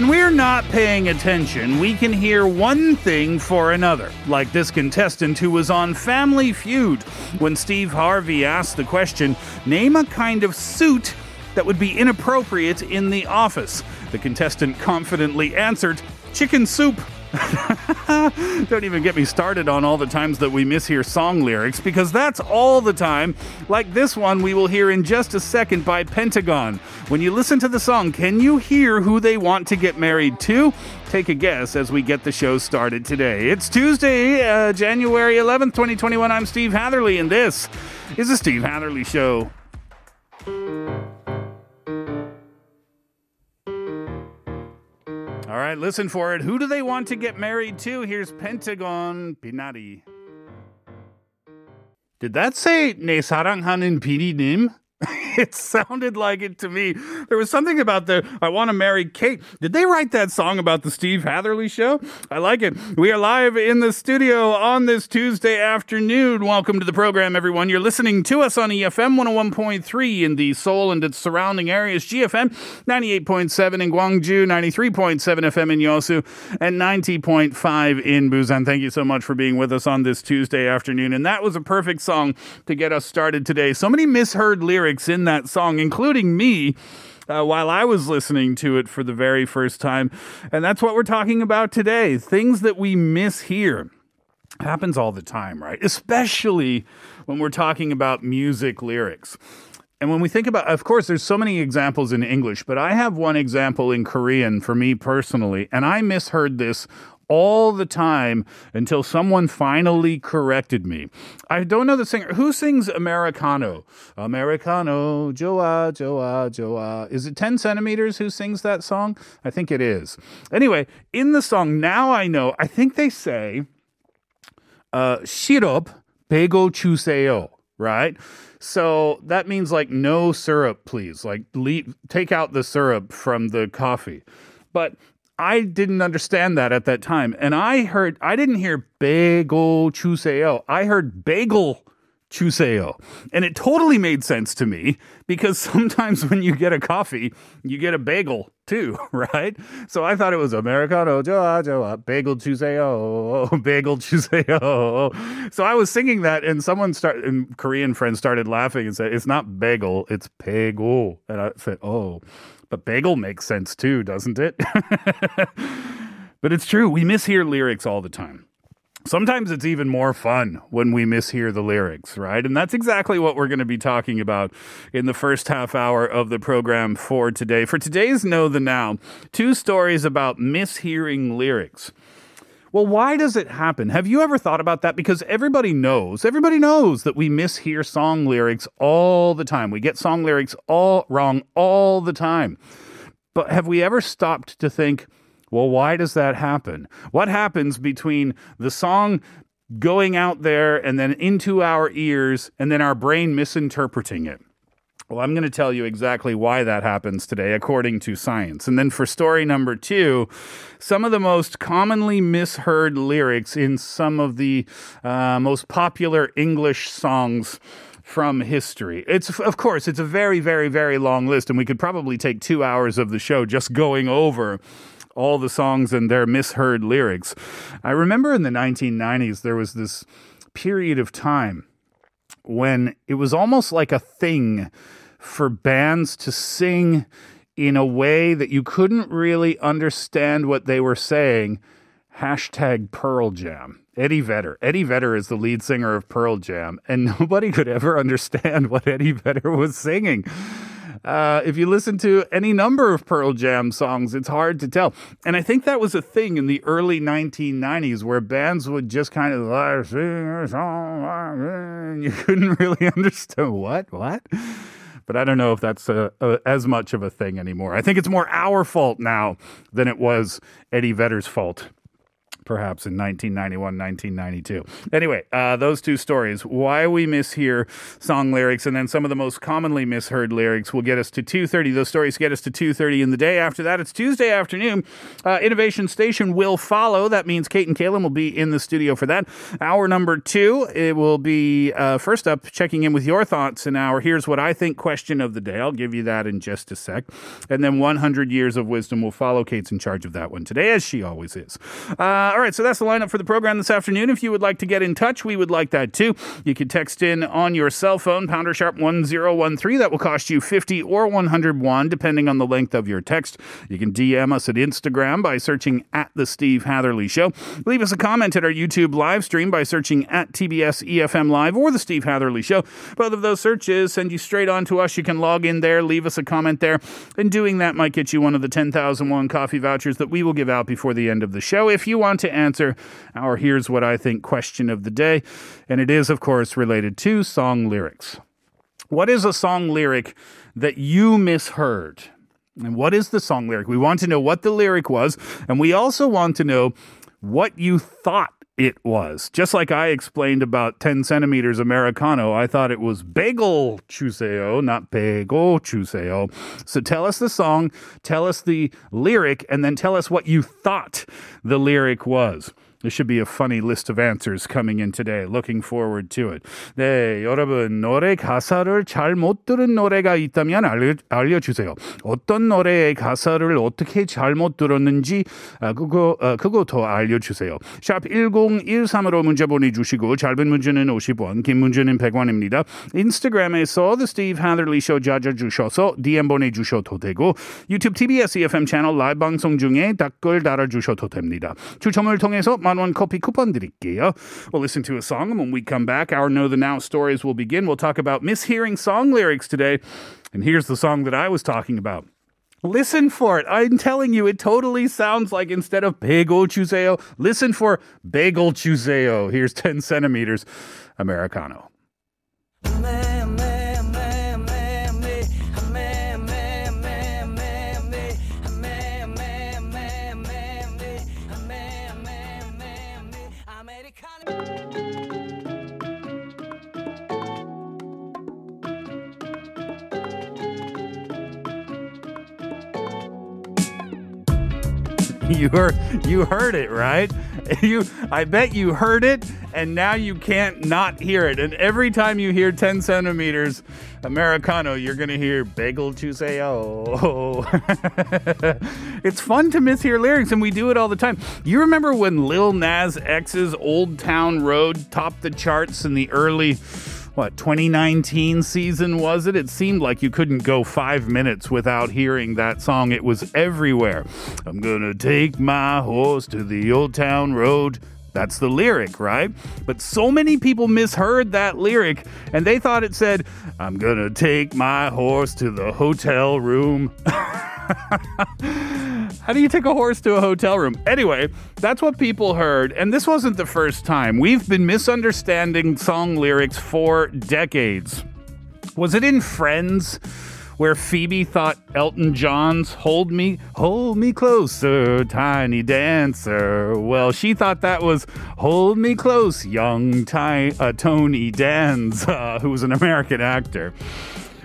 When we're not paying attention, we can hear one thing for another, like this contestant who was on Family Feud when Steve Harvey asked the question Name a kind of suit that would be inappropriate in the office. The contestant confidently answered, Chicken soup. Don't even get me started on all the times that we mishear song lyrics because that's all the time. Like this one we will hear in just a second by Pentagon. When you listen to the song, can you hear who they want to get married to? Take a guess as we get the show started today. It's Tuesday, uh, January 11th, 2021. I'm Steve Hatherley, and this is the Steve Hatherley Show. right, listen for it. Who do they want to get married to? Here's Pentagon Pinati. Did that say 내 사랑하는 비리님? It sounded like it to me. There was something about the I want to marry Kate. Did they write that song about the Steve Hatherley show? I like it. We are live in the studio on this Tuesday afternoon. Welcome to the program, everyone. You're listening to us on EFM 101.3 in the Seoul and its surrounding areas, GFM 98.7 in Gwangju, 93.7 FM in Yosu, and 90.5 in Busan. Thank you so much for being with us on this Tuesday afternoon. And that was a perfect song to get us started today. So many misheard lyrics in that song, including me. Uh, while I was listening to it for the very first time. And that's what we're talking about today things that we miss here. Happens all the time, right? Especially when we're talking about music lyrics. And when we think about, of course, there's so many examples in English, but I have one example in Korean for me personally, and I misheard this all the time until someone finally corrected me. I don't know the singer. Who sings Americano? Americano, Joa, Joa, Joa. Is it 10 centimeters who sings that song? I think it is. Anyway, in the song, now I know, I think they say, uh, 시럽 배고 주세요, right? So that means like no syrup, please. Like leave, take out the syrup from the coffee. But I didn't understand that at that time. And I heard, I didn't hear bagel chuseo. I heard bagel chuseo. And it totally made sense to me because sometimes when you get a coffee, you get a bagel too, right? So I thought it was Americano, joa, joa, bagel chuseo, bagel chuseo. So I was singing that and someone started, and Korean friends started laughing and said, it's not bagel, it's bagel. And I said, oh. But bagel makes sense too, doesn't it? but it's true. We mishear lyrics all the time. Sometimes it's even more fun when we mishear the lyrics, right? And that's exactly what we're going to be talking about in the first half hour of the program for today. For today's Know the Now, two stories about mishearing lyrics. Well, why does it happen? Have you ever thought about that? Because everybody knows, everybody knows that we mishear song lyrics all the time. We get song lyrics all wrong all the time. But have we ever stopped to think, well, why does that happen? What happens between the song going out there and then into our ears and then our brain misinterpreting it? Well, I'm going to tell you exactly why that happens today, according to science. And then for story number two, some of the most commonly misheard lyrics in some of the uh, most popular English songs from history. It's, of course, it's a very, very, very long list, and we could probably take two hours of the show just going over all the songs and their misheard lyrics. I remember in the 1990s, there was this period of time when it was almost like a thing for bands to sing in a way that you couldn't really understand what they were saying. Hashtag Pearl Jam. Eddie Vedder. Eddie Vedder is the lead singer of Pearl Jam, and nobody could ever understand what Eddie Vedder was singing. Uh, if you listen to any number of Pearl Jam songs, it's hard to tell. And I think that was a thing in the early 1990s where bands would just kind of like sing a song, and you couldn't really understand what, what? But I don't know if that's a, a, as much of a thing anymore. I think it's more our fault now than it was Eddie Vedder's fault. Perhaps in 1991, 1992. Anyway, uh, those two stories, why we mishear song lyrics, and then some of the most commonly misheard lyrics will get us to 2.30. Those stories get us to 2.30 in the day. After that, it's Tuesday afternoon. Uh, Innovation Station will follow. That means Kate and Kaylin will be in the studio for that. Hour number two, it will be uh, first up checking in with your thoughts in our Here's What I Think question of the day. I'll give you that in just a sec. And then 100 Years of Wisdom will follow. Kate's in charge of that one today, as she always is. Uh, Uh, all right, so that's the lineup for the program this afternoon. If you would like to get in touch, we would like that too. You can text in on your cell phone, pounder sharp 1013. That will cost you 50 or 101, depending on the length of your text. You can DM us at Instagram by searching at The Steve Hatherley Show. Leave us a comment at our YouTube live stream by searching at TBS EFM Live or The Steve Hatherley Show. Both of those searches send you straight on to us. You can log in there, leave us a comment there, and doing that might get you one of the 10,001 coffee vouchers that we will give out before the end of the show. If you want to answer our Here's What I Think question of the day. And it is, of course, related to song lyrics. What is a song lyric that you misheard? And what is the song lyric? We want to know what the lyric was, and we also want to know what you thought it was. Just like I explained about 10 centimeters Americano, I thought it was bagel chuseo, not bagel chuseo. So tell us the song, tell us the lyric, and then tell us what you thought the lyric was. There should be a funny list of answers coming in today. Looking forward to it. 네, 여러분 노래 가사를 잘 못 들은 노래가 있다면 알려, 알려주세요. 어떤 노래의 가사를 어떻게 잘못 들었는지 아, 그거 아, 그거 더 알려주세요. 샵 1013으로 문자 보내주시고 짧은 문제는 50원, 긴 문제는 100원입니다. 인스타그램에서 The Steve Hatherley Show 찾아주셔서 DM 보내주셔도 되고 유튜브 TBS EFM 채널 라이브 방송 중에 댓글 달아주셔도 됩니다. 추첨을 통해서 만원 커피 쿠폰 드릴게요. We'll listen to a song, and when we come back, our Know the Now stories will begin. We'll talk about mishearing song lyrics today. And here's the song that I was talking about. Listen for it. I'm telling you, it totally sounds like instead of bagel chuseo, listen for bagel chuseo. Here's 10 centimeters Americano. you heard you heard it right? You i bet you heard it and now you can't not hear it. And every time you hear 10 centimeters americano you're gonna hear bagel chuseo oh. it's fun to mishear lyrics and we do it all the time. You remember when lil nas x's old town road topped the charts in the early what 2019 season was it? It seemed like you couldn't go five minutes without hearing that song. It was everywhere. I'm gonna take my horse to the old town road. That's the lyric, right? But so many people misheard that lyric and they thought it said, I'm gonna take my horse to the hotel room. How do you take a horse to a hotel room? Anyway, that's what people heard, and this wasn't the first time. We've been misunderstanding song lyrics for decades. Was it in Friends? where Phoebe thought Elton John's Hold Me, Hold Me Closer, Tiny Dancer. Well, she thought that was Hold Me Close, Young Ty- uh, Tony Danza, who was an American actor.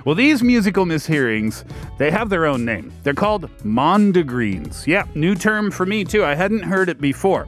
Well, these musical mishearings, they have their own name. They're called mondegreens. Yeah, new term for me too. I hadn't heard it before.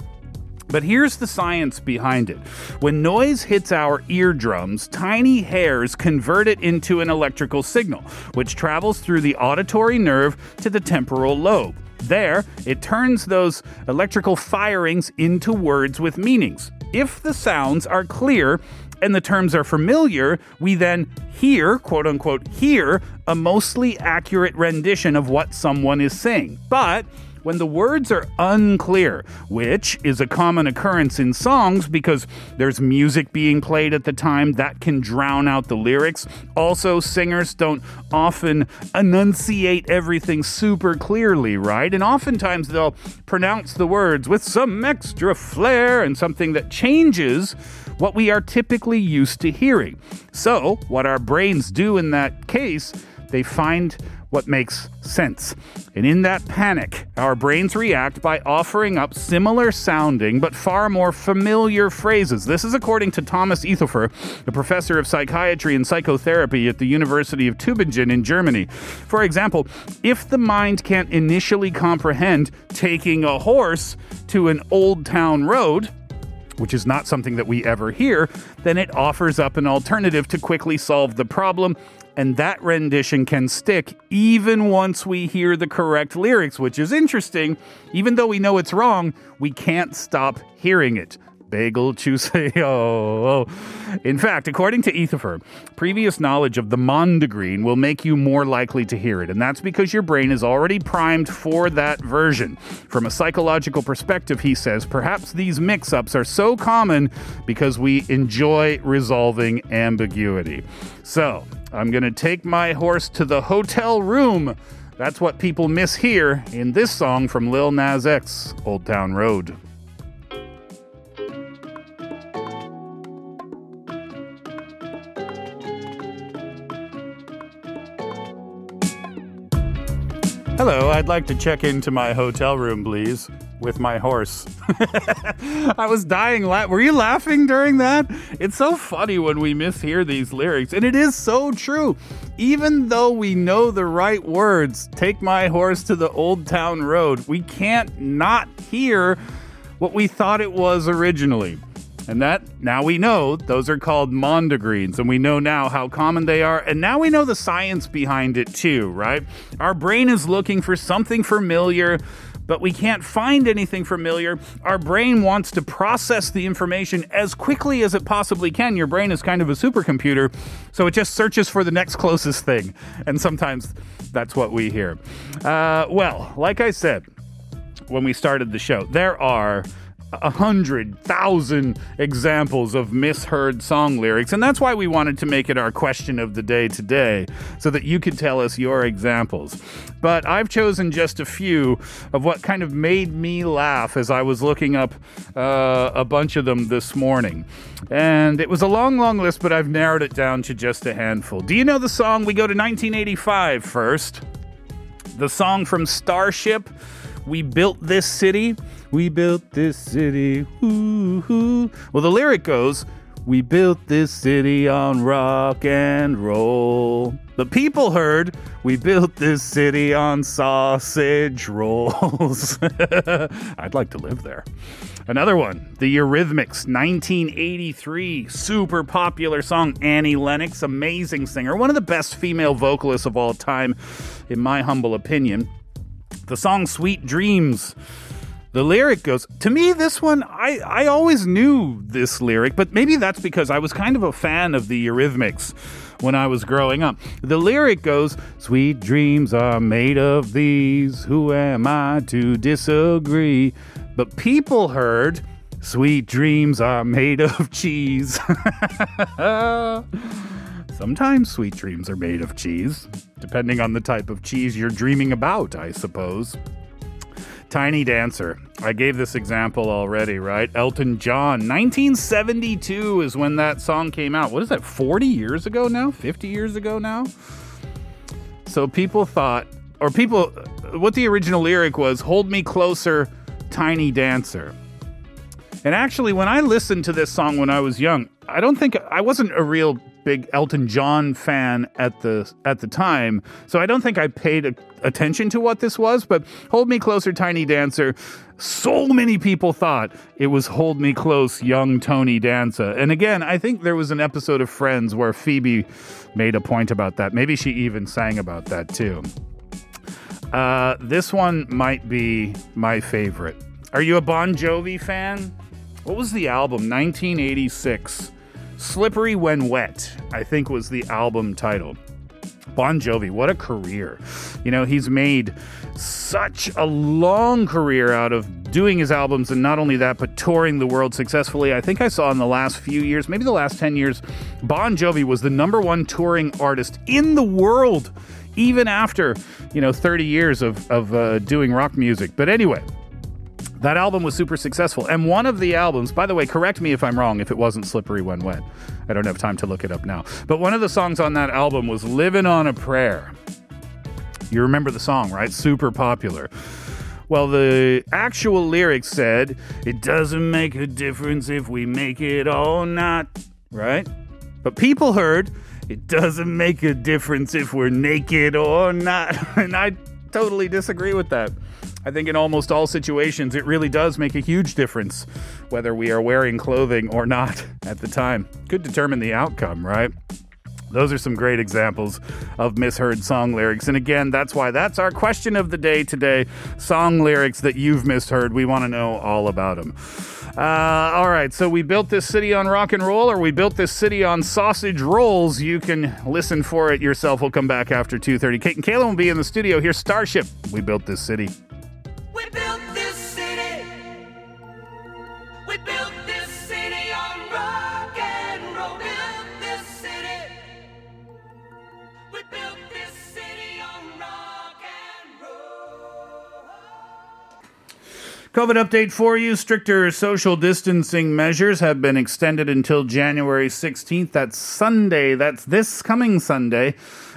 But here's the science behind it. When noise hits our eardrums, tiny hairs convert it into an electrical signal, which travels through the auditory nerve to the temporal lobe. There, it turns those electrical firings into words with meanings. If the sounds are clear, and the terms are familiar, we then hear, quote unquote, hear a mostly accurate rendition of what someone is saying. But when the words are unclear, which is a common occurrence in songs because there's music being played at the time that can drown out the lyrics. Also, singers don't often enunciate everything super clearly, right? And oftentimes they'll pronounce the words with some extra flair and something that changes what we are typically used to hearing. So, what our brains do in that case, they find what makes sense. And in that panic, our brains react by offering up similar sounding but far more familiar phrases. This is according to Thomas Ethofer, a professor of psychiatry and psychotherapy at the University of Tübingen in Germany. For example, if the mind can't initially comprehend taking a horse to an old town road, which is not something that we ever hear, then it offers up an alternative to quickly solve the problem and that rendition can stick even once we hear the correct lyrics, which is interesting. Even though we know it's wrong, we can't stop hearing it. Bagel chuseyo. In fact, according to Ethofer, previous knowledge of the mondegreen will make you more likely to hear it, and that's because your brain is already primed for that version. From a psychological perspective, he says, perhaps these mix-ups are so common because we enjoy resolving ambiguity. So, I'm going to take my horse to the hotel room. That's what people miss here in this song from Lil Nas X, Old Town Road. Hello, I'd like to check into my hotel room, please, with my horse. I was dying. La- Were you laughing during that? It's so funny when we mishear these lyrics, and it is so true. Even though we know the right words, take my horse to the old town road, we can't not hear what we thought it was originally. And that now we know those are called mondegreens, and we know now how common they are, and now we know the science behind it too, right? Our brain is looking for something familiar, but we can't find anything familiar. Our brain wants to process the information as quickly as it possibly can. Your brain is kind of a supercomputer, so it just searches for the next closest thing, and sometimes that's what we hear. Uh, well, like I said when we started the show, there are a hundred thousand examples of misheard song lyrics, and that's why we wanted to make it our question of the day today, so that you could tell us your examples. But I've chosen just a few of what kind of made me laugh as I was looking up uh, a bunch of them this morning. And it was a long, long list, but I've narrowed it down to just a handful. Do you know the song? We go to 1985 first. The song from Starship, We Built This City. We built this city. Ooh, Well, the lyric goes, We built this city on rock and roll. The people heard, We built this city on sausage rolls. I'd like to live there. Another one, the Eurythmics, 1983, super popular song. Annie Lennox, amazing singer, one of the best female vocalists of all time, in my humble opinion. The song Sweet Dreams. The lyric goes to me. This one, I I always knew this lyric, but maybe that's because I was kind of a fan of the Eurythmics when I was growing up. The lyric goes, "Sweet dreams are made of these. Who am I to disagree?" But people heard, "Sweet dreams are made of cheese." Sometimes sweet dreams are made of cheese, depending on the type of cheese you're dreaming about, I suppose. Tiny Dancer. I gave this example already, right? Elton John. 1972 is when that song came out. What is that, 40 years ago now? 50 years ago now? So people thought, or people, what the original lyric was, Hold Me Closer, Tiny Dancer. And actually, when I listened to this song when I was young, I don't think I wasn't a real big Elton John fan at the at the time, so I don't think I paid a, attention to what this was. But "Hold Me Closer, Tiny Dancer," so many people thought it was "Hold Me Close, Young Tony Dancer." And again, I think there was an episode of Friends where Phoebe made a point about that. Maybe she even sang about that too. Uh, this one might be my favorite. Are you a Bon Jovi fan? What was the album? 1986. Slippery When Wet, I think was the album title. Bon Jovi, what a career. You know, he's made such a long career out of doing his albums and not only that, but touring the world successfully. I think I saw in the last few years, maybe the last 10 years, Bon Jovi was the number one touring artist in the world, even after, you know, 30 years of, of uh, doing rock music. But anyway, that album was super successful. And one of the albums, by the way, correct me if I'm wrong if it wasn't Slippery When Wet. I don't have time to look it up now. But one of the songs on that album was Living on a Prayer. You remember the song, right? Super popular. Well, the actual lyrics said, It doesn't make a difference if we make it or not, right? But people heard, It doesn't make a difference if we're naked or not. And I totally disagree with that. I think in almost all situations, it really does make a huge difference whether we are wearing clothing or not at the time. Could determine the outcome, right? Those are some great examples of misheard song lyrics. And again, that's why that's our question of the day today song lyrics that you've misheard. We want to know all about them. Uh, all right, so we built this city on rock and roll, or we built this city on sausage rolls. You can listen for it yourself. We'll come back after 2.30. Kate and Kayla will be in the studio. Here's Starship. We built this city. We built this city. We built COVID update for you. Stricter social distancing measures have been extended until January 16th. That's Sunday. That's this coming Sunday.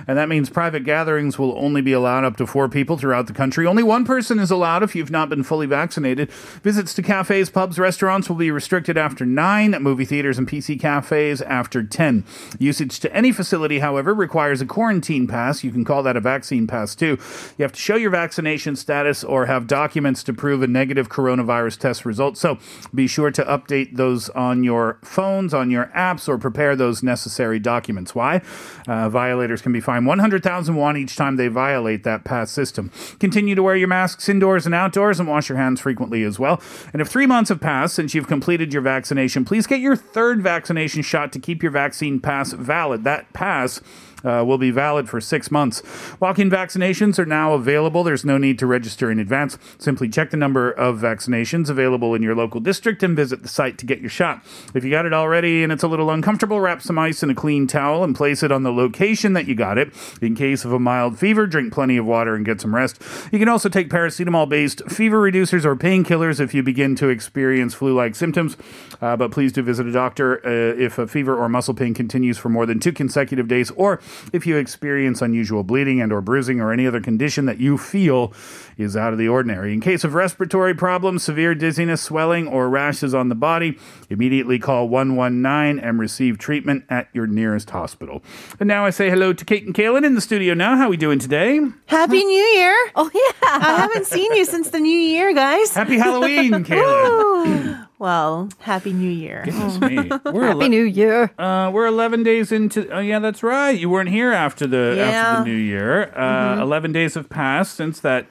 And that means private gatherings will only be allowed up to four people throughout the country. Only one person is allowed if you've not been fully vaccinated. Visits to cafes, pubs, restaurants will be restricted after 9, movie theaters and PC cafes after 10. Usage to any facility, however, requires a quarantine pass. You can call that a vaccine pass too. You have to show your vaccination status or have documents to prove a negative coronavirus test results. So be sure to update those on your phones, on your apps, or prepare those necessary documents. Why? Uh, violators can be fined 100,000 won each time they violate that pass system. Continue to wear your masks indoors and outdoors and wash your hands frequently as well. And if three months have passed since you've completed your vaccination, please get your third vaccination shot to keep your vaccine pass valid. That pass uh, will be valid for six months. Walk in vaccinations are now available. There's no need to register in advance. Simply check the number of vaccinations available in your local district and visit the site to get your shot. If you got it already and it's a little uncomfortable, wrap some ice in a clean towel and place it on the location that you got it. In case of a mild fever, drink plenty of water and get some rest. You can also take paracetamol based fever reducers or painkillers if you begin to experience flu like symptoms. Uh, but please do visit a doctor uh, if a fever or muscle pain continues for more than two consecutive days or if you experience unusual bleeding and or bruising or any other condition that you feel is out of the ordinary. In case of respiratory problems, severe dizziness, swelling, or rashes on the body, immediately call 119 and receive treatment at your nearest hospital. And now I say hello to Kate and Kaylin in the studio now. How are we doing today? Happy New Year! Oh yeah. I haven't seen you since the New Year, guys. Happy Halloween, Kaylin. Well, Happy New Year. Goodness me. We're Happy ele- New Year. Uh, we're 11 days into. Oh, yeah, that's right. You weren't here after the after the New Year. Uh, 11 days have passed since that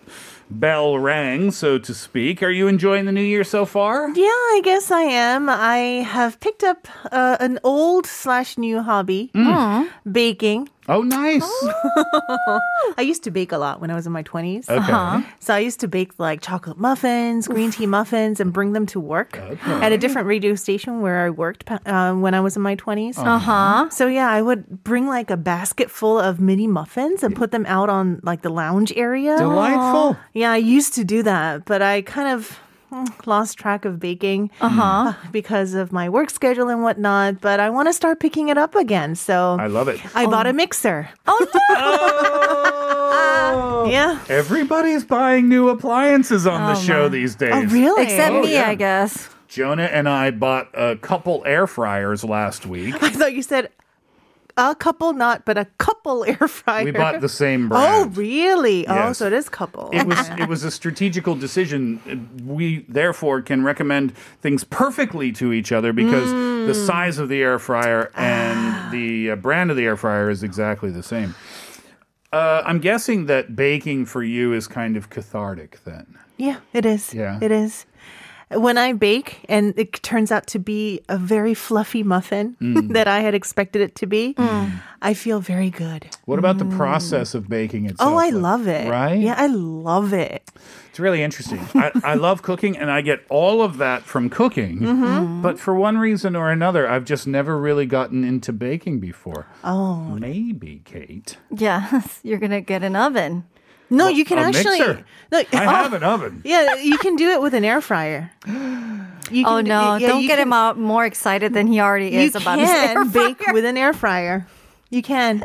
bell rang, so to speak. Are you enjoying the New Year so far? Yeah, I guess I am. I have picked up uh, an old slash new hobby, baking. Oh, nice. I used to bake a lot when I was in my 20s. Okay. So I used to bake like chocolate muffins, green tea muffins, and bring them to work at a different radio station where I worked pa- uh, when I was in my 20s. Uh huh. So yeah, I would bring like a basket full of mini muffins and put them out on like the lounge area. Delightful. Yeah, I used to do that, but I kind of lost track of baking uh, because of my work schedule and whatnot. But I want to start picking it up again. So I love it. I bought a mixer. Oh Oh. Yeah. Everybody's buying new appliances on the Oh, show my. these days. Oh, really? Except Oh, me, yeah. I guess. Jonah and I bought a couple air fryers last week. I thought you said a couple, not, but a couple air fryer. We bought the same brand. Oh, brand. really? Oh, Yes. so it is couple. it was it was a strategical decision. We therefore can recommend things perfectly to each other because the Mm. size of the air fryer Ah. and the uh, brand of the air fryer is exactly the same. Uh, I'm guessing that baking for you is kind of cathartic then. Yeah, it is. Yeah. It is. When I bake and it turns out to be a very fluffy muffin Mm. that I had expected it to be, I feel very good. What about the process of baking itself? Mm. Oh, I Like, love it. Right? Yeah, I love it. It's really interesting. I, I love cooking and I get all of that from cooking. Mm-hmm. But for one reason or another, I've just never really gotten into baking before. Oh. Maybe, Kate. Yes, you're gonna get an oven. No, you can a actually. mixer. No, I oh, have an oven. Yeah, you can do it with an air fryer. You Oh can do- no! yeah, Don't get can- him out more excited than he already You is about his air can bake with an air fryer. You can.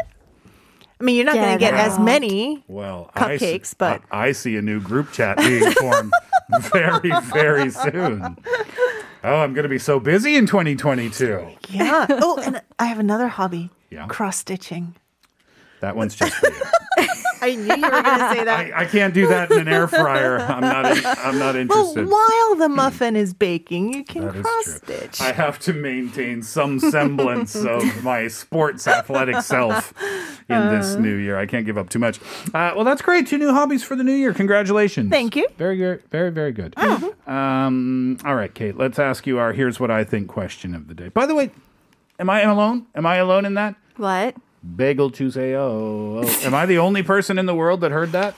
I mean, you're not going to Get get as many. Well, Cupcakes, I, see- but- I, I see a new group chat being formed very, very soon. Oh, I'm going to be so busy in 2022. Yeah. oh, and I have another hobby. Yeah. Cross stitching. That one's just for you. I knew you were going to say that. I, I can't do that in an air fryer. I'm not. In, I'm not interested. well, while the muffin is baking, you can That cross stitch. I have to maintain some semblance of my sports athletic self in Uh. this new year. I can't give up too much. Uh, well, that's great. Two new hobbies for the new year. Congratulations. Thank you. Very good. Very, very good. Um, all right, Kate, let's ask you our here's what I think question of the day. By the way, am I alone? Am I alone in that? What? Bagel Chuseo. Oh, oh, am I the only person in the world that heard that?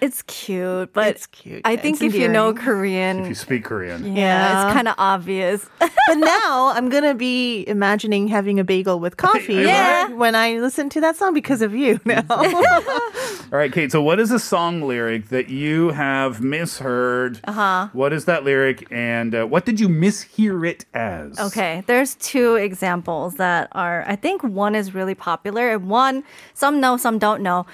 It's cute, but It's cute, I think it's if you know. Korean, If you speak Korean. yeah, Yeah. it's kind of obvious. but now I'm gonna be imagining having a bagel with coffee Yeah. when I listen to that song because of you now. All right, Kate. So, what is a song lyric that you have misheard? Uh huh. What is that lyric, and uh, what did you mishear it as? Okay, there's two examples that are, I think one is really popular and one, some know, some don't know.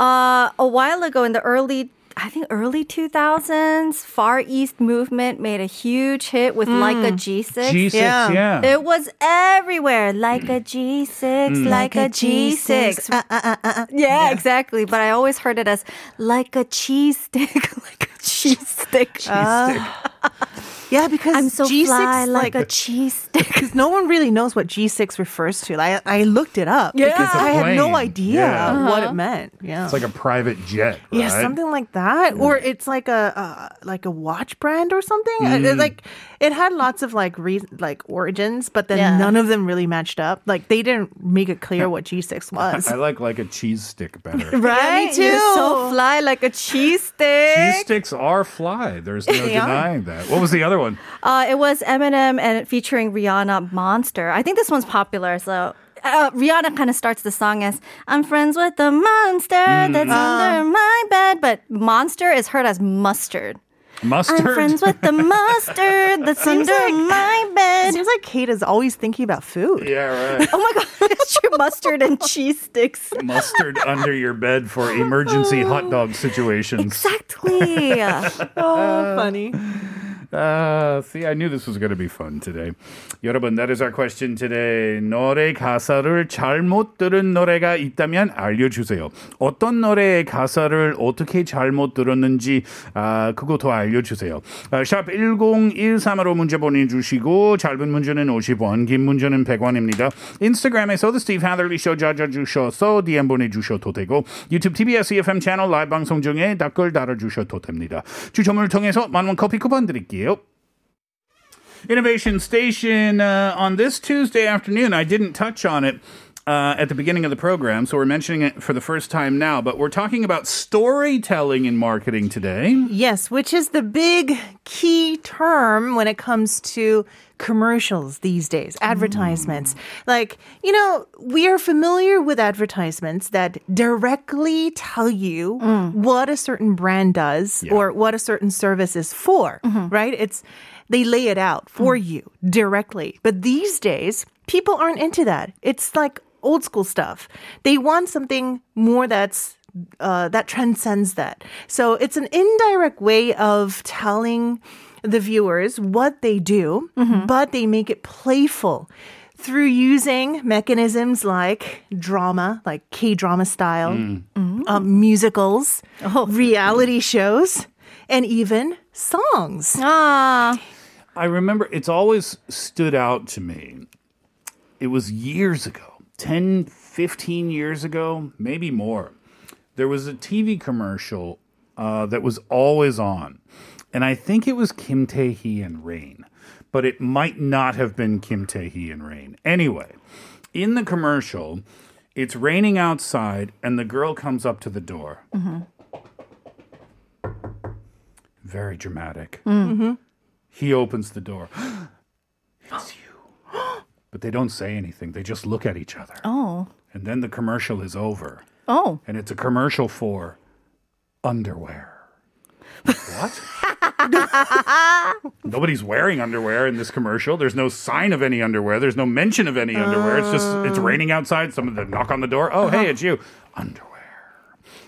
Uh, a while ago in the early, I think early 2000s, Far East movement made a huge hit with Like a mm. G6. G6. Yeah. Yeah. It was everywhere. Like a G6, like, a G6. Uh, uh, uh, yeah, exactly. But I always heard it as like a cheese stick, like a cheese stick. Oh. Yeah, because I'm so G6 fly like, like a cheese stick. because no one really knows what G6 refers to. I I looked it up Yeah. because It's a I had no idea Yeah. what it meant. Yeah. It's like a private jet, right? yeah, something like that, or it's like a uh, like a watch brand or something. Mm. it- like it had lots of like re- like origins, but then Yeah. none of them really matched up. Like they didn't make it clear what G6 was. I like like a cheese stick better. right? You're so fly like a cheese stick. cheese sticks are fly. There's no They are. denying that. What was the other one? Uh, it was Eminem and featuring Rihanna Monster. I think this one's popular. So uh, Rihanna kind of starts the song as I'm friends with the monster that's under my bed, but monster is heard as mustard. Mustard. I'm friends with the mustard that's under my bed. seems like Kate is always thinking about food. yeah, right. Oh my god, it's true mustard and cheese sticks. Mustard under your bed for emergency hot dog situations. Exactly. Oh, funny. Uh, see, I knew this was going to be fun today. 여러분, that is our question today. 노래 가사를 잘못 들은 노래가 있다면 알려주세요. 어떤 노래의 가사를 어떻게 잘못 들었는지 아, 더 알려주세요. 아, 샵 1013으로 문제 보내주시고 짧은 문제는 50원, 긴 문제는 100원입니다. 인스타그램에서도 스티브 하들리 쇼 찾아주셔서 DM 보내주셔도 되고 유튜브 TBS EFM 채널 라이브 방송 중에 댓글 달아주셔도 됩니다. 추첨을 통해서 만원 커피 쿠폰 드릴게요. Innovation Station uh, on this Tuesday afternoon. I didn't touch on it uh, at the beginning of the program, so we're mentioning it for the first time now. But we're talking about storytelling in marketing today. Yes, which is the big key term when it comes to commercials these days, mm. advertisements. Like, you know, we are familiar with advertisements that directly tell you mm. what a certain brand does Yeah. or what a certain service is for, mm-hmm. right? It's they lay it out for mm. you directly. But these days, people aren't into that. It's like old school stuff. They want something more that's uh, that transcends that. So it's an indirect way of telling the viewers what they do, but they make it playful through using mechanisms like drama, like K drama style, um, musicals, reality shows, and even songs. ah, I remember it's always stood out to me. It was years ago, 10, 15 years ago, maybe more. There was a TV commercial uh, that was always on. And I think it was Kim Tae Hee and Rain, but it might not have been Kim Tae Hee and Rain. Anyway, in the commercial, it's raining outside, and the girl comes up to the door. Very dramatic. He opens the door. it's you. But they don't say anything. They just look at each other. oh, And then the commercial is over. oh. And it's a commercial for underwear. what? Nobody's wearing underwear in this commercial. There's no sign of any underwear. There's no mention of any underwear. It's just it's oh. raining outside. Someone that knock on the door. Oh, hey, uh-huh. it's you. Underwear.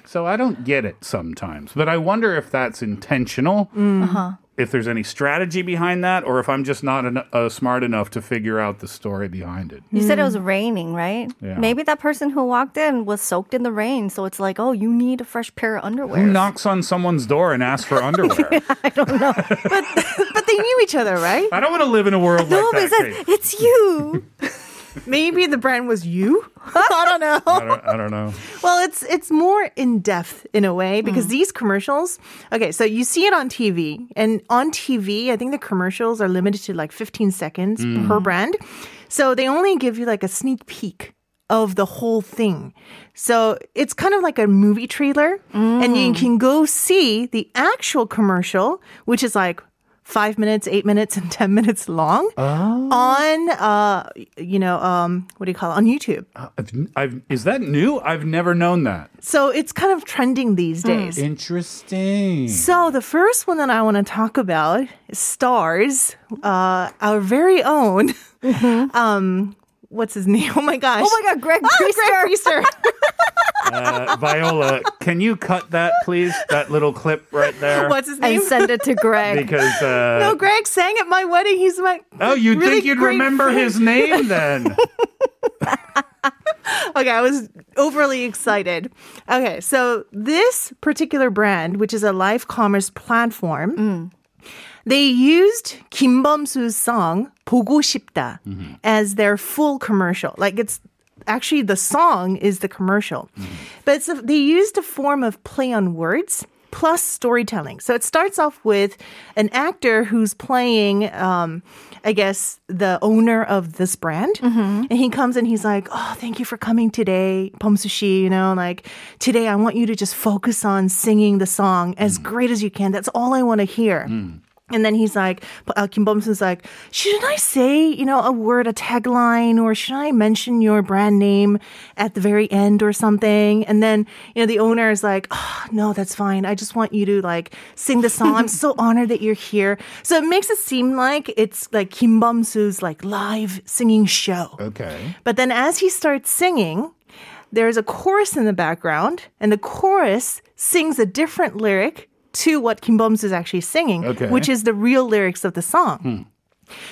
So I don't get it sometimes, but I wonder if that's intentional. Mm. Uh-huh. If there's any strategy behind that, or if I'm just not en- uh, smart enough to figure out the story behind it. You said it was raining, right? Yeah. Maybe that person who walked in was soaked in the rain, so it's like, oh, you need a fresh pair of underwear. Who knocks on someone's door and asks for underwear? Yeah, I don't know. but but they knew each other, right? I don't want to live in a world No, like but that. says, Kate. it's you. Maybe the brand was you. I don't know. I don't, I don't know. Well, it's it's more in depth in a way because hmm. these commercials. Okay, so you see it on TV, and on TV, I think the commercials are limited to like 15 seconds hmm. per brand, so they only give you like a sneak peek of the whole thing. So it's kind of like a movie trailer, and you hmm. can go see the actual commercial, which is like. Five minutes, eight minutes, and ten minutes long on, uh, you know, um, what do you call it on YouTube? I've, I've, is that new? I've never known that. So it's kind of trending these days. Interesting. So the first one that I want to talk about stars uh, our very own. Um, what's his name? Oh my gosh! Oh my God, Greg Ah, Priester. Greg Priester. Uh, Viola, can you cut that, please? That little clip right there. what's his name? and send it to Greg. Because uh, no, Greg sang at my wedding. He's my oh, you'd really think you'd remember friend. his name then. Okay, I was overly excited. Okay, so this particular brand, which is a live commerce platform, they used Kim Bum-soo's song 보고 싶다 as their full commercial. Like it's actually the song is the commercial. But it's a, they used a form of play on words plus storytelling. So it starts off with an actor who's playing um, I guess the owner of this brand, and he comes and he's like, "Oh, thank you for coming today, Pomsushi. You know, like today I want you to just focus on singing the song as great as you can. That's all I want to hear." And then he's like, uh, Kim Bum-soo's like, shouldn't I say, you know, a word, a tagline, or should I mention your brand name at the very end or something? And then, you know, the owner is like, oh, no, that's fine. I just want you to like sing the song. I'm so honored that you're here. So it makes it seem like it's like Kim Bum-soo's like live singing show. Okay. But then as he starts singing, there's a chorus in the background, and the chorus sings a different lyric to what Kim Bum-soo is actually singing, Okay. which is the real lyrics of the song.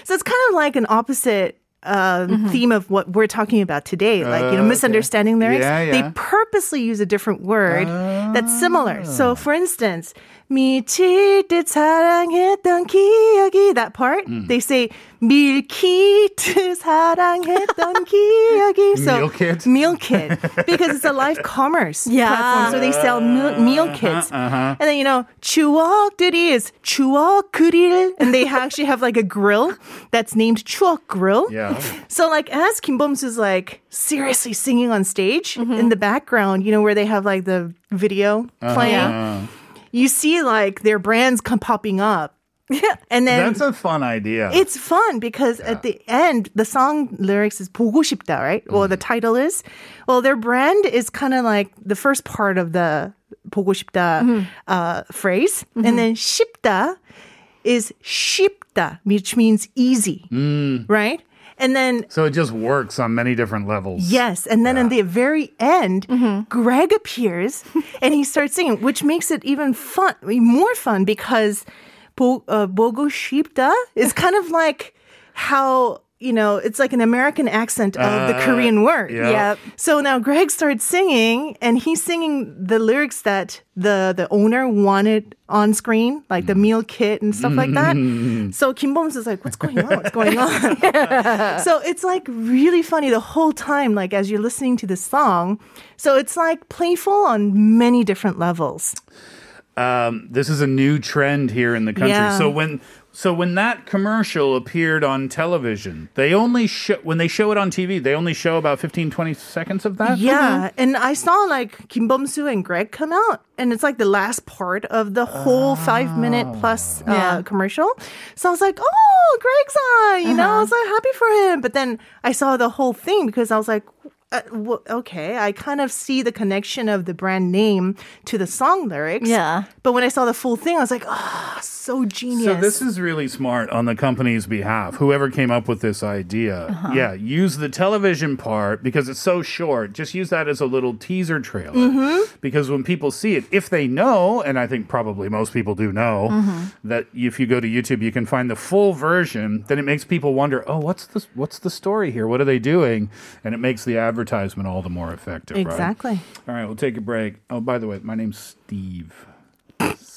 So it's kind of like an opposite uh, theme of what we're talking about today, like you know, Uh, misunderstanding lyrics. Yeah, yeah. They purposely use a different word that's similar. So, for instance, 미칠 사랑했던 기억이 that part mm. they say 밀키트 사랑했던 기억이 so meal kit meal kit because it's a live commerce yeah. platform so they sell meal, meal kits uh-huh, uh-huh. and then you know 추억들이 is 추억 그릴 and they actually have like a grill that's named 추억 grill yeah. so like as Kim Bum-soo is like seriously singing on stage mm-hmm. in the background you know where they have like the video uh-huh. playing you see like their brands come popping up. and then that's a fun idea. it's fun because at the end the song lyrics is 보고 싶다, right? Well, the title is well their brand is kind of like the first part of the 보고 싶다 uh, phrase, and then 싶다 is 쉽다, which means easy, right? And then. So it just works on many different levels. Yes. And then yeah. in the very end, mm-hmm. Greg appears and he starts singing, which makes it even fun, more fun because Bo, uh, Bogo is kind of like how you know it's like an American accent of the Uh, Korean word. yeah. Yep. So now Greg starts singing, and he's singing the lyrics that the the owner wanted on screen, like the meal kit and stuff like that. So Kim Bum-soo is like, "What's going on? What's going on?" so it's like really funny the whole time, like as you're listening to the song. So it's like playful on many different levels. um, this is a new trend here in the country. Yeah. So when so when that commercial appeared on television, they only show when they show it on TV, they only show about 15 20 seconds of that. Yeah, and I saw like Kim Bum-soo and Greg come out, and it's like the last part of the whole five minute plus uh, Yeah. commercial. So I was like, oh, Greg's on, you know, I was like happy for him. But then I saw the whole thing because I was like, uh, w- okay, I kind of see the connection of the brand name to the song lyrics. Yeah. But when I saw the full thing, I was like, oh, so genius. So this is really smart on the company's behalf. Whoever came up with this idea, Uh-huh. yeah, use the television part because it's so short. Just use that as a little teaser trailer. Mm-hmm. Because when people see it, if they know, and I think probably most people do know Mm-hmm. that if you go to YouTube, you can find the full version. Then it makes people wonder, oh, what's the what's the story here? What are they doing? And it makes the advertisement advertisement all the more effective. Exactly. Right? All right, we'll take a break. Oh, by the way, my name's Steve.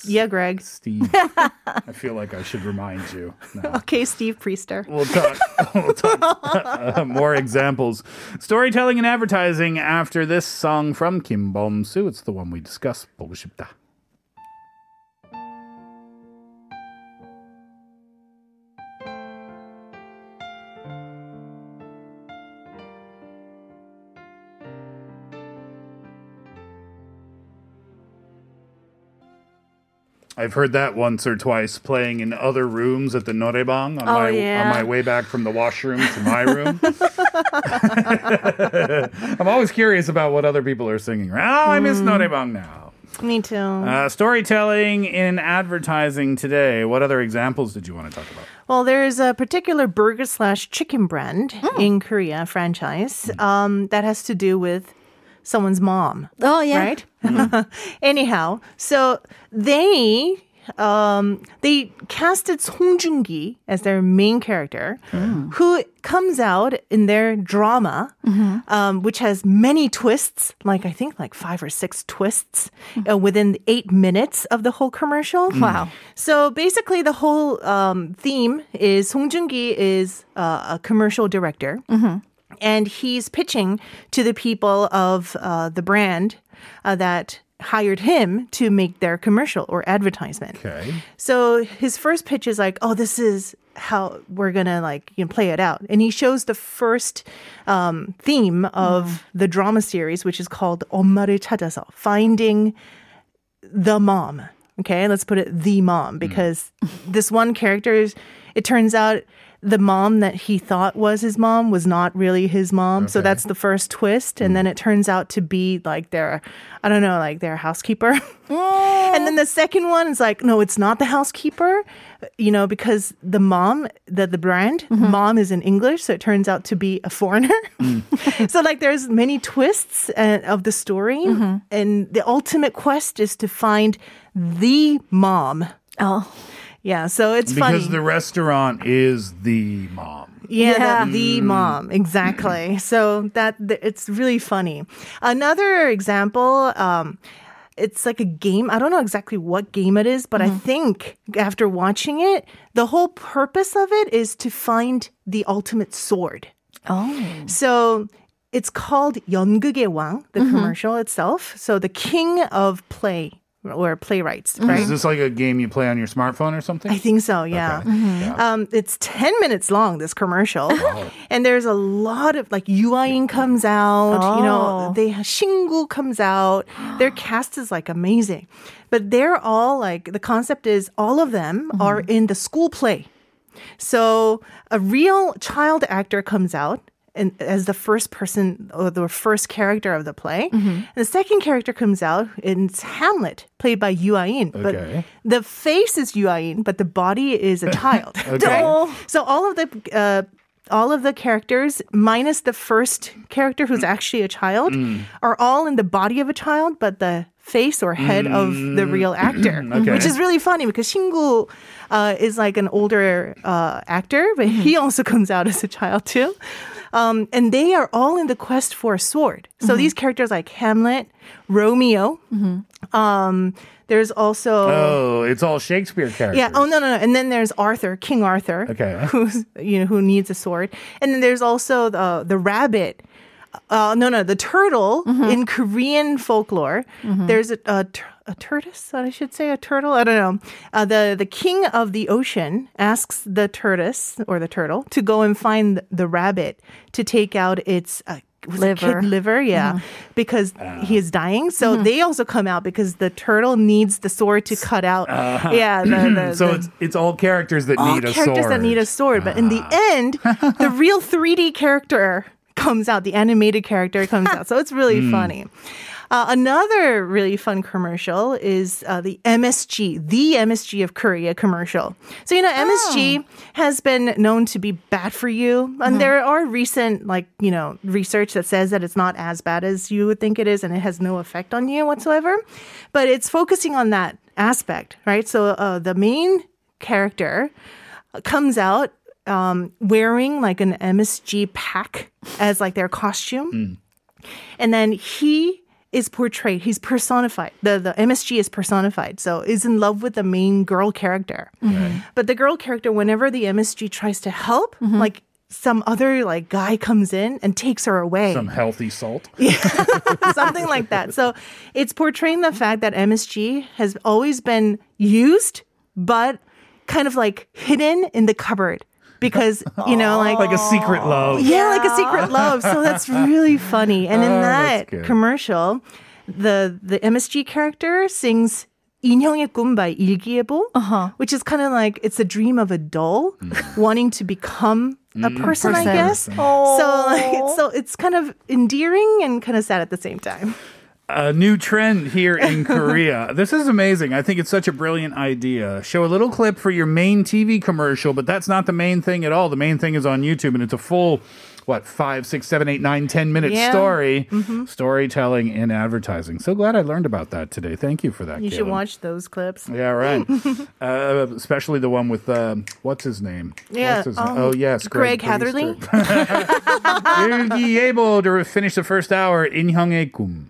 Yeah, Greg. Steve. I feel like I should remind you. No. Okay, Steve Priester. We'll talk, we'll talk uh, uh, more examples. Storytelling and advertising after this song from Kim Bum-soo. It's the one we discussed. 보고 싶다. I've heard that once or twice playing in other rooms at the Noraebang on, Oh, my, yeah. on my way back from the washroom to my room. I'm always curious about what other people are singing. Oh, I miss Mm. Noraebang now. Me too. Uh, storytelling in advertising today. What other examples did you want to talk about? Well, there's a particular burger slash chicken brand in Korea franchise um, that has to do with someone's mom. Oh yeah. right? Anyhow, so they um, they casted Song Joong-ki as their main character, who comes out in their drama, um, which has many twists, like I think like five or six twists uh, within eight minutes of the whole commercial. Wow. So basically, the whole um, theme is Song Joong-ki is uh, a commercial director. And he's pitching to the people of uh, the brand uh, that hired him to make their commercial or advertisement. Okay. So his first pitch is like, "Oh, this is how we're gonna like you know, play it out," and he shows the first um, theme of the drama series, which is called "엄마를 찾아서," finding the mom. Okay, let's put it the mom because this one character is. It turns out the mom that he thought was his mom was not really his mom. So that's the first twist, and hmm. then it turns out to be like their, I don't know, like their housekeeper. Oh. And then the second one is like, no, it's not the housekeeper, you know, because the mom, the the brand, mm-hmm. mom is in English, so it turns out to be a foreigner. Mm. so like, there's many twists uh, of the story, mm-hmm. and the ultimate quest is to find the mom. Oh. Yeah, so it's Because funny. the restaurant is the mom. Yeah, Yeah. The, the mom, exactly. so that th- it's really funny. Another example, um, it's like a game. I don't know exactly what game it is, but I think after watching it, the whole purpose of it is to find the ultimate sword. Oh. So it's called 연극의 왕, the commercial itself. So the king of play or playwrights, mm-hmm. right? Is this like a game you play on your smartphone or something? I think so, yeah. Okay. Mm-hmm. Yeah. Um, it's 10 minutes long, this commercial. And there's a lot of like Yoo Ah-in comes out, you know, Oh. they Shin Goo comes out. Their cast is like amazing. But they're all like the concept is all of them mm-hmm. are in the school play. So a real child actor comes out and as the first person or the first character of the play. And the second character comes out and it's Hamlet, played by Yoo Ah-in. But Okay. the face is Yoo Ah-in, but the body is a child. Okay. So all of the uh, all of the characters, minus the first character who's actually a child, are all in the body of a child, but the face or head of the real actor, Okay. which is really funny because Shin Goo uh, is like an older uh, actor, but he also comes out as a child too. Um, and they are all in the quest for a sword. So these characters like Hamlet, Romeo. Um, there's also Oh, it's all Shakespeare characters. yeah. Oh no, no, no. And then there's Arthur, King Arthur. Okay. Who's you know who needs a sword, and then there's also the the rabbit. Uh, no, no, the turtle in Korean folklore. There's a, a, a tortoise, I should say, a turtle. I don't know. Uh, the the king of the ocean asks the tortoise or the turtle to go and find the rabbit to take out its. Uh, was Liver. kid liver, yeah, because he is dying. So they also come out because the turtle needs the sword to cut out. Yeah, the, the, So the- it's it's all characters that all need a characters sword. that need a sword. But in the end, the real 3D character comes out. The animated character comes out. So it's really funny. Uh, another really fun commercial is uh, the MSG, the MSG of Korea commercial. So, you know, MSG has been known to be bad for you. And there are recent, like, you know, research that says that it's not as bad as you would think it is and it has no effect on you whatsoever. But it's focusing on that aspect, right? So, uh, the main character comes out um, wearing like an MSG pack as like their costume. Mm. And then he is portrayed, he's personified. The the MSG is personified. So is in love with the main girl character. Mm-hmm. But the girl character, whenever the MSG tries to help, mm-hmm. like some other like guy comes in and takes her away. Some healthy salt. Something like that. So it's portraying the fact that MSG has always been used, but kind of like hidden in the cupboard Because, you know, like Like a secret love. yeah, like a secret love. So that's really funny. And in Oh, that that's good. commercial, the the MSG character sings 인형의 꿈 by 일기예보, which is kind of like it's a dream of a doll wanting to become a person, I Person. guess. So like, so it's kind of endearing and kind of sad at the same time. a new trend here in Korea. This is amazing. I think it's such a brilliant idea. Show a little clip for your main TV commercial, but that's not the main thing at all. The main thing is on YouTube, and it's a full, what, five, six, seven, eight, nine, ten minute Yeah. story, storytelling in advertising. So glad I learned about that today. Thank you for that. You should watch those clips. Yeah, right. uh, especially the one with um, what's his name? Yeah, his name? um, oh yes, Greg Priester. Hatherley. Be able to finish the first hour in Kum.